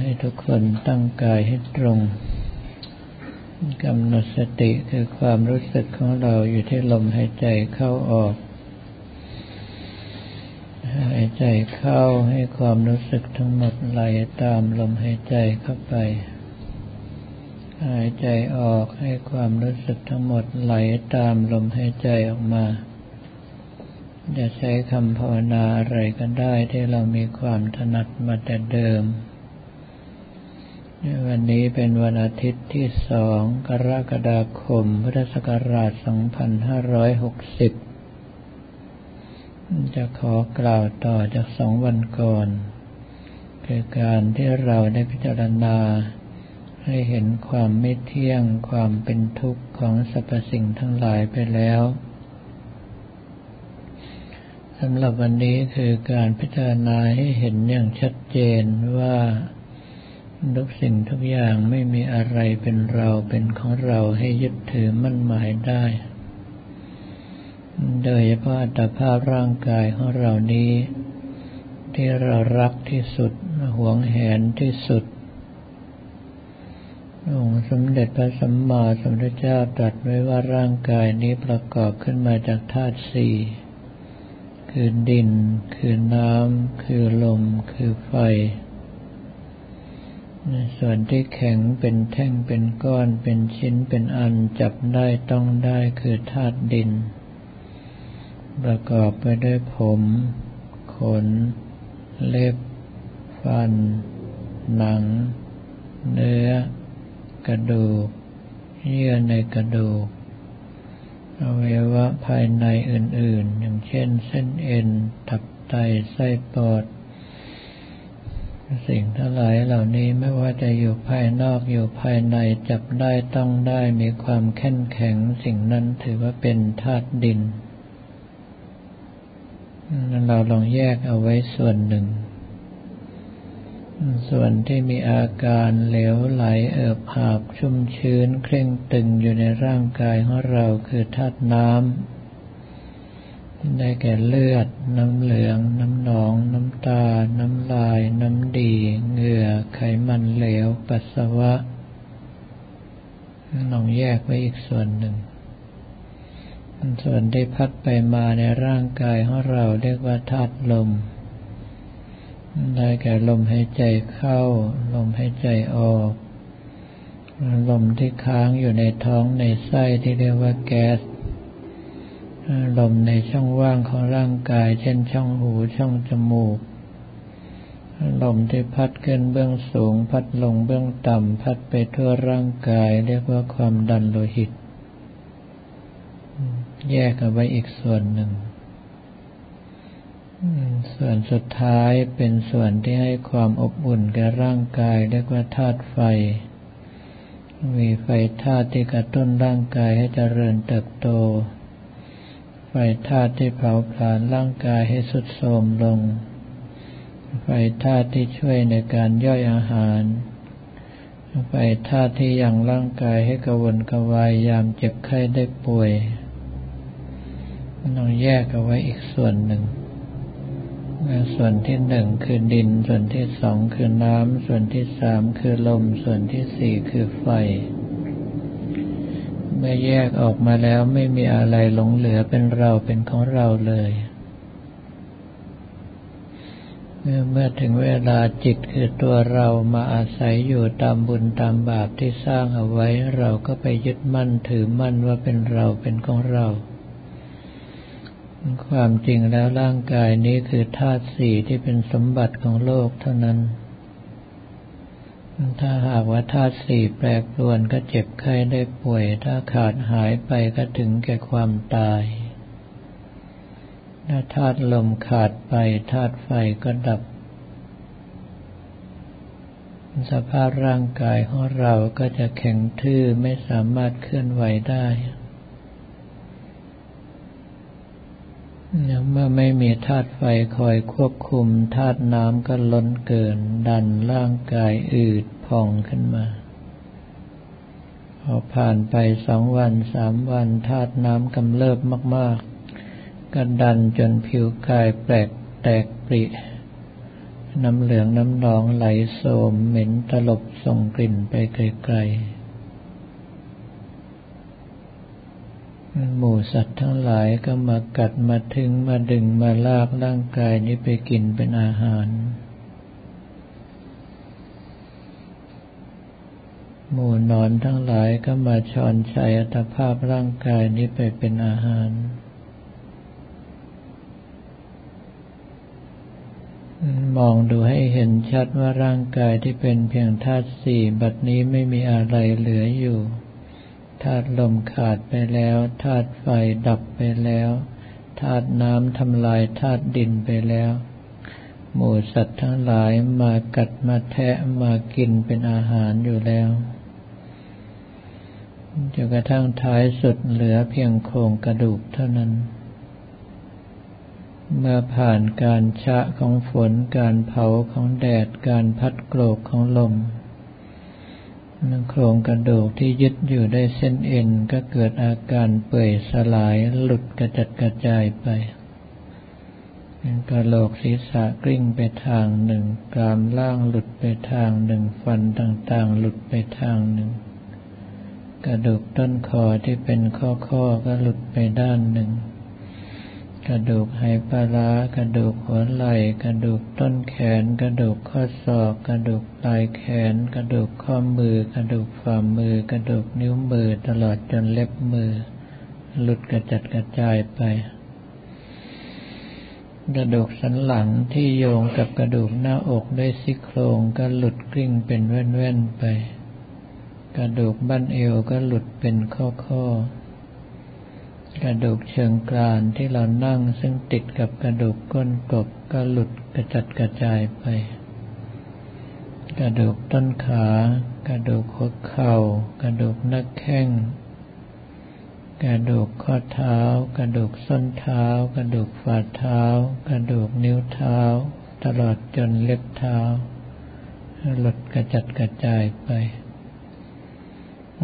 ให้ทุกคนตั้งกายให้ตรงกำหนดสติคือความรู้สึกของเราอยู่ที่ลมหายใจเข้าออก หายใจเข้าให้ความรู้สึกทั้งหมดไหลตามลมหายใจเข้าไป หายใจออกให้ความรู้สึกทั้งหมดไหลตามลมหายใจออกมาจะใช้คำภาวนาอะไรก็ได้ที่เรามีความถนัดมาแต่เดิม วันนี้เป็นวันอาทิตย์ที่สองกรกฎาคม พุทธศักราช 2560 จะขอกล่าวต่อจากสองวันก่อน คือการที่เราได้พิจารณา ให้เห็นความไม่เที่ยงความเป็นทุกข์ของสรรพสิ่งทั้งหลายไปแล้วสำหรับวันนี้คือการพิจารณาให้เห็นอย่างชัดเจนว่า ทุกสิ่งทุกอย่างไม่มีอะไรเป็นเราเป็นของเราให้ยึดถือมั่นหมายได้ โดยเฉพาะอัตภาพร่างกายของเรานี้ ที่เรารักที่สุดหวงแหนที่สุดองค์สมเด็จพระสัมมาสัมพุทธเจ้าตรัสไว้ว่าร่างกายนี้ประกอบขึ้นมาจากธาตุสี่คือดิน คือน้ำ คือลม คือไฟ ส่วนที่แข็งเป็นแท่งเป็นก้อนเป็นชิ้นเป็นอันจับได้ต้องได้คือธาตุดิน ประกอบไปด้วยผม ขน เล็บ ฟัน หนัง เนื้อ กระดูก เยื่อในกระดูกอวัยวะภายในอื่นๆ อย่างเช่นเส้นเอ็น ตับไตไส้ปอด สิ่งทั้งหลายเหล่านี้ไม่ว่าจะอยู่ภายนอกอยู่ภายในจับได้ต้องได้มีความแข็งแข็ง สิ่งนั้นถือว่าเป็นธาตุดินเราลองแยกเอาไว้ส่วนหนึ่ง ส่วนที่มีอาการเหลวไหลเอิบหาบชุ่มชื้น เคร่งตึงอยู่ในร่างกายของเราคือธาตุน้ำ ได้แก่เลือด น้ำเหลือง น้ำหนอง น้ำตา น้ำลาย น้ำดี เหงื่อ ไขมันเหลว ปัสสาวะลองแยกไว้อีกส่วนหนึ่ง ส่วนที่พัดไปมาในร่างกายของเราเรียกว่าธาตุลม ได้แก่ลมหายใจเข้า ลมหายใจออก ลมที่ค้างอยู่ในท้องในไส้ที่เรียกว่าแก๊ส ลมในช่องว่างของร่างกาย เช่นช่องหูช่องจมูก ลมที่พัดขึ้นเบื้องสูง พัดลงเบื้องต่ำ พัดไปทั่วร่างกาย เรียกว่าความดันโลหิต แยกเอาไว้อีกส่วนหนึ่ง ส่วนสุดท้ายเป็นส่วนที่ให้ความอบอุ่นแก่ร่างกาย เรียกว่าธาตุไฟมีไฟธาตุที่กระตุ้นร่างกายให้เจริญเติบโต ไฟธาตุที่เผาผลาญร่างกายให้สุดโทรมลง ไฟธาตุที่ช่วยในการย่อยอาหาร ไฟธาตุที่ยังร่างกายให้กระวนกระวายยามเจ็บไข้ได้ป่วยต้องแยกเอาไว้อีกส่วนหนึ่ง ส่วนที่หนึ่งคือดิน ส่วนที่สองคือน้ำ ส่วนที่สามคือลม ส่วนที่สี่คือไฟ เมื่อแยกออกมาแล้วไม่มีอะไรหลงเหลือเป็นเราเป็นของเราเลย เมื่อถึงเวลาจิตคือตัวเรามาอาศัยอยู่ตามบุญตามบาปที่สร้างเอาไว้ เราก็ไปยึดมั่นถือมั่นว่าเป็นเราเป็นของเรา ความจริงแล้วร่างกายนี้คือธาตุสี่ที่เป็นสมบัติของโลกเท่านั้น ถ้าหากว่าธาตุสี่แปรปรวนก็เจ็บไข้ได้ป่วย ถ้าขาดหายไปก็ถึงแก่ความตาย ถ้าธาตุลมขาดไปธาตุไฟก็ดับ สภาพร่างกายของเราก็จะแข็งทื่อไม่สามารถเคลื่อนไหวได้ เมื่อไม่มีธาตุไฟคอยควบคุมธาตุน้ำก็ล้นเกิน ดันร่างกายอืดพองขึ้นมา พอผ่านไปสองวันสามวันธาตุน้ำกำเริบมาก ๆ ก็ดันจนผิวกายแปลกแตกปริ น้ำเหลืองน้ำหนองไหลโสมเหม็นตลบส่งกลิ่นไปไกลๆ หมูสัตว์ทั้งหลายก็มากัดมาถึงมาดึงมาลากร่างกายนี้ไปกินเป็นอาหาร หมูนอนทั้งหลายก็มาชอนชัยอัตภาพร่างกายนี้ไปเป็นอาหารมองดูให้เห็นชัดว่าร่างกายที่เป็นเพียงธาตุสี่บัดนี้ไม่มีอะไรเหลืออยู่ ธาตุลมขาดไปแล้วธาตุไฟดับไปแล้วธาตุน้ำทำลายธาตุดินไปแล้ว หมูสัตว์ทั้งหลายมากัดมาแทะมากินเป็นอาหารอยู่แล้วจนกระทั่งท้ายสุดเหลือเพียงโครงกระดูกเท่านั้น เมื่อผ่านการชะของฝนการเผาของแดดการพัดโกรกของลม นังโครงกระดูกที่ยึดอยู่ได้เส้นเอ็นก็เกิดอาการเปื่อยสลายหลุดกระจัดกระจายไปกระโหลกศีรษะกลิ้งไปทางหนึ่ง กรามล่างหลุดไปทางหนึ่ง ฟันต่างๆ หลุดไปทางหนึ่ง กระดูกต้นคอที่เป็นข้อๆก็หลุดไปด้านหนึ่ง กระดูกไหปลา กระดูกหัวไหล่ กระดูกต้นแขน กระดูกข้อศอก กระดูกปลายแขน กระดูกข้อมือ กระดูกฝ่ามือ กระดูกนิ้วมือตลอดจนเล็บมือ หลุดกระจัดกระจายไป กระดูกสันหลังที่โยงกับกระดูกหน้าอกด้วยซี่โครงก็หลุดกลิ้งเป็นแว่นๆไป กระดูกบั้นเอวก็หลุดเป็นข้อๆ กระดูกเชิงกรานที่เรานั่งซึ่งติดกับกระดูกก้นกบก็หลุดกระจัดกระจายไป กระดูกต้นขา กระดูกหัวเข่า กระดูกนักแข้ง กระดูกข้อเท้า กระดูกส้นเท้า กระดูกฝ่าเท้า กระดูกนิ้วเท้า ตลอดจนเล็บเท้าหลุดกระจัดกระจายไป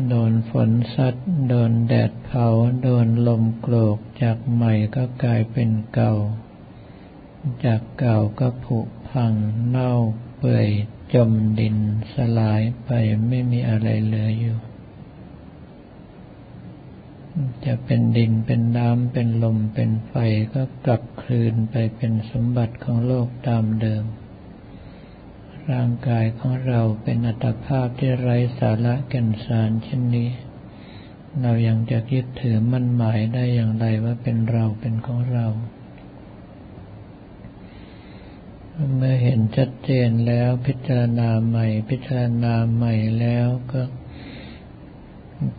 โดนฝนซัด โดนแดดเผา โดนลมโกรก จากใหม่ก็กลายเป็นเก่า จากเก่าก็ผุพังเน่าเปื่อยจมดินสลายไปไม่มีอะไรเหลืออยู่ จะเป็นดินเป็นน้ำเป็นลมเป็นไฟก็กลับคืนไปเป็นสมบัติของโลกตามเดิม ร่างกายของเราเป็นอัตภาพที่ไร้สาระแก่นสารเช่นนี้ เรายังจะยึดถือมั่นหมายได้อย่างไรว่าเป็นเราเป็นของเรา เมื่อเห็นชัดเจนแล้วพิจารณาใหม่ พิจารณาใหม่แล้วก็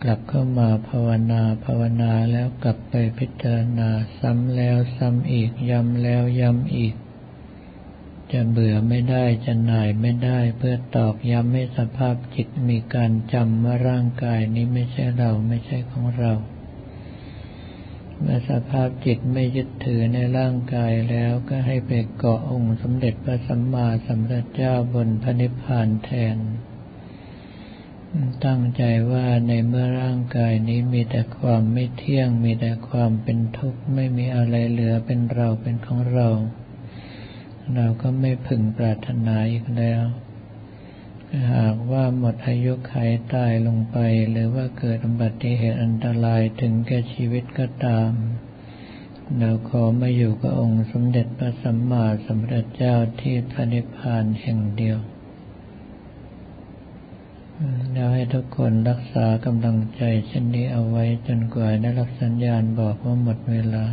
กลับเข้ามาภาวนาภาวนาแล้วกลับไปพิจารณาซ้ำแล้วซ้ำอีกย้ำแล้วย้ำอีก จะเบื่อไม่ได้จะหน่ายไม่ได้ เพื่อตอกย้ำให้สภาพจิตมีการจำว่าร่างกายนี้ไม่ใช่เราไม่ใช่ของเรา เมื่อสภาพจิตไม่ยึดถือในร่างกายแล้วก็ให้ไปเกาะองค์สมเด็จพระสัมมาสัมพุทธเจ้าบนพระนิพพานแทน ตั้งใจว่าในเมื่อร่างกายนี้มีแต่ความไม่เที่ยง มีแต่ความเป็นทุกข์ไม่มีอะไรเหลือเป็นเราเป็นของเรา เราก็ไม่พึงปรารถนาอีกแล้ว หากว่าหมดอายุขัยตายลงไป หรือว่าเกิดอุบัติเหตุอันตรายถึงแก่ชีวิตก็ตาม เราขอมาอยู่กับองค์สมเด็จพระสัมมาสัมพุทธเจ้าที่พระนิพพานแห่งเดียวแล้วให้ทุกคนรักษากำลังใจเช่นนี้เอาไว้จนกว่าได้รับสัญญาณบอกว่าหมดเวลา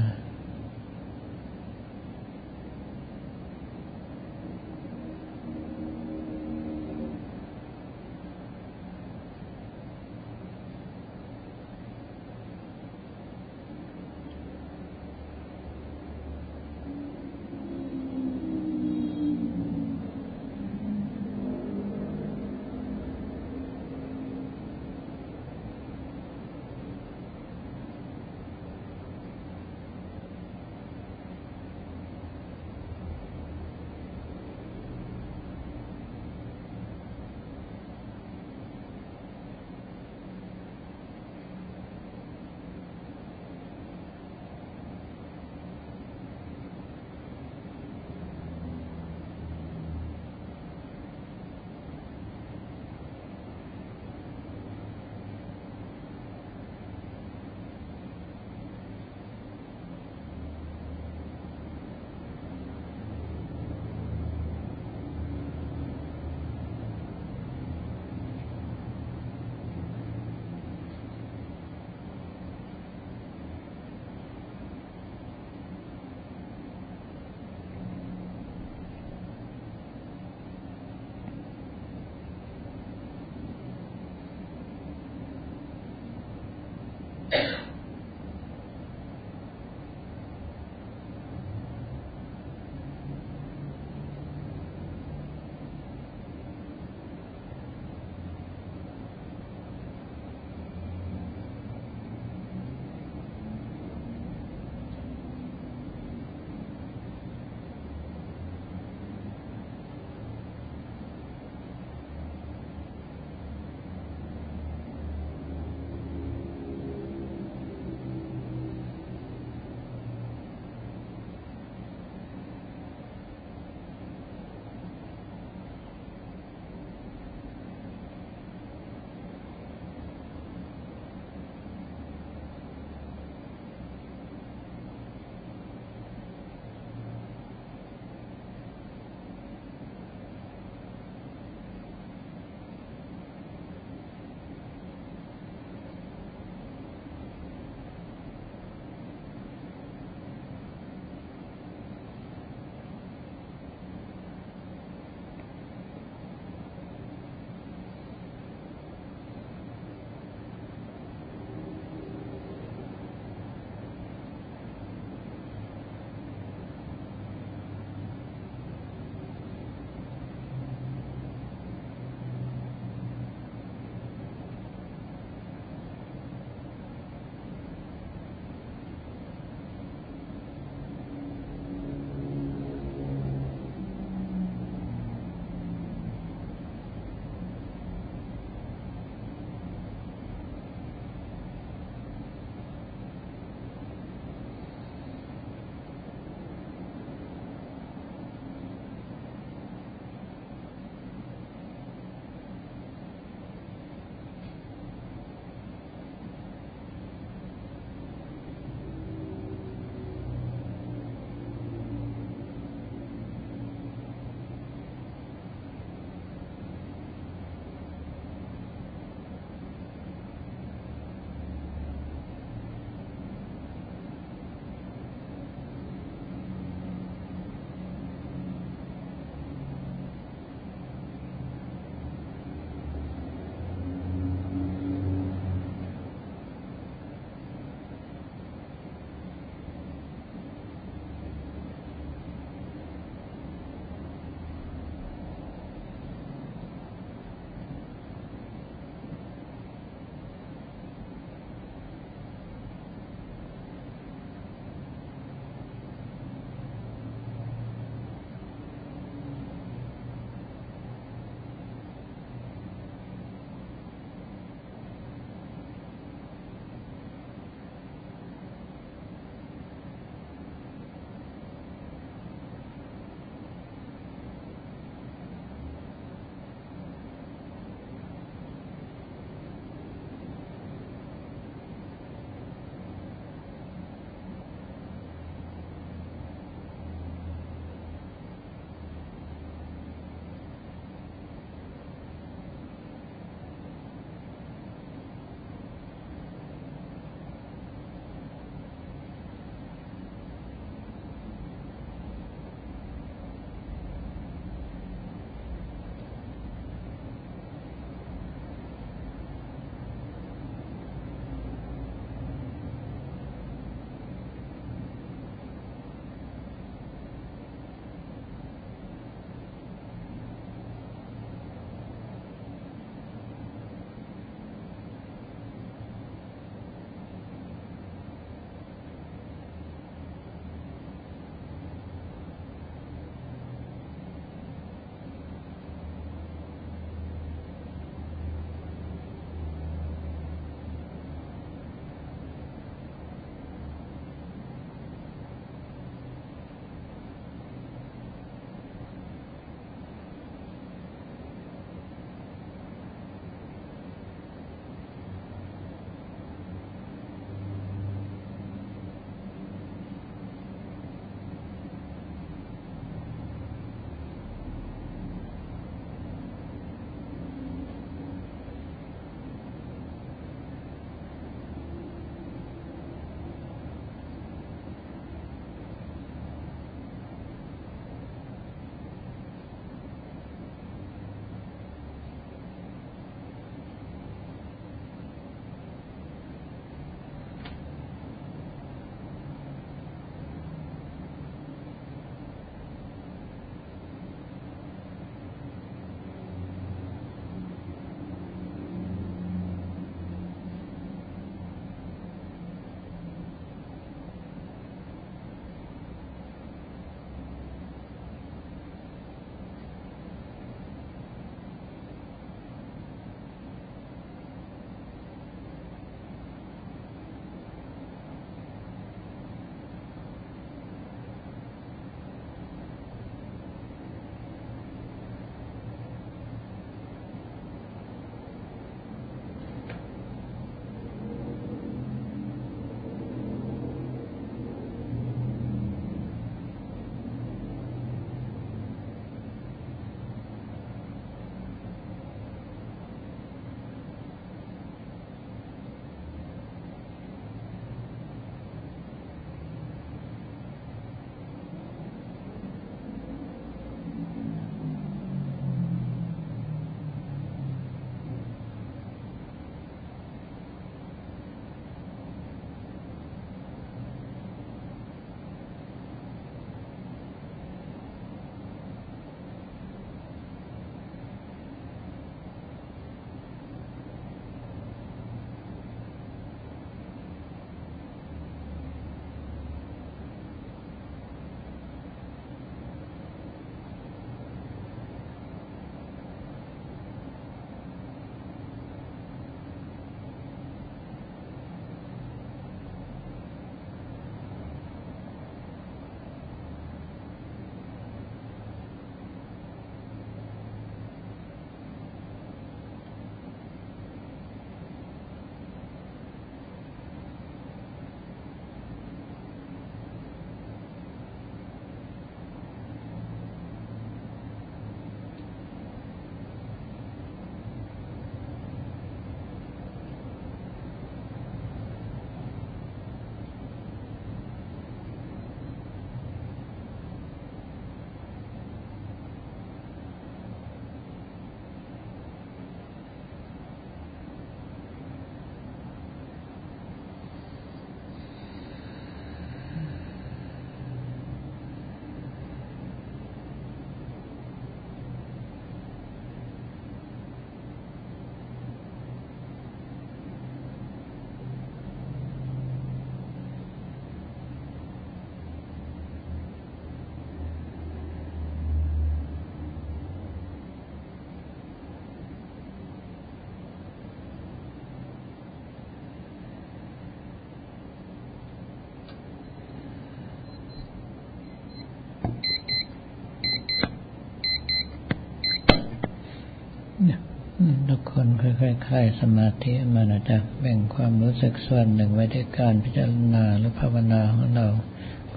ทุกคนค่อยๆคลายสมาธิมานะจ๊ะแบ่งความรู้สึกส่วนหนึ่งไว้ในการพิจารณาหรือภาวนาของเรา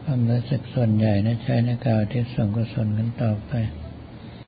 ความรู้สึกส่วนใหญ่นะใช้ในการที่ส่งกุศลกันต่อไป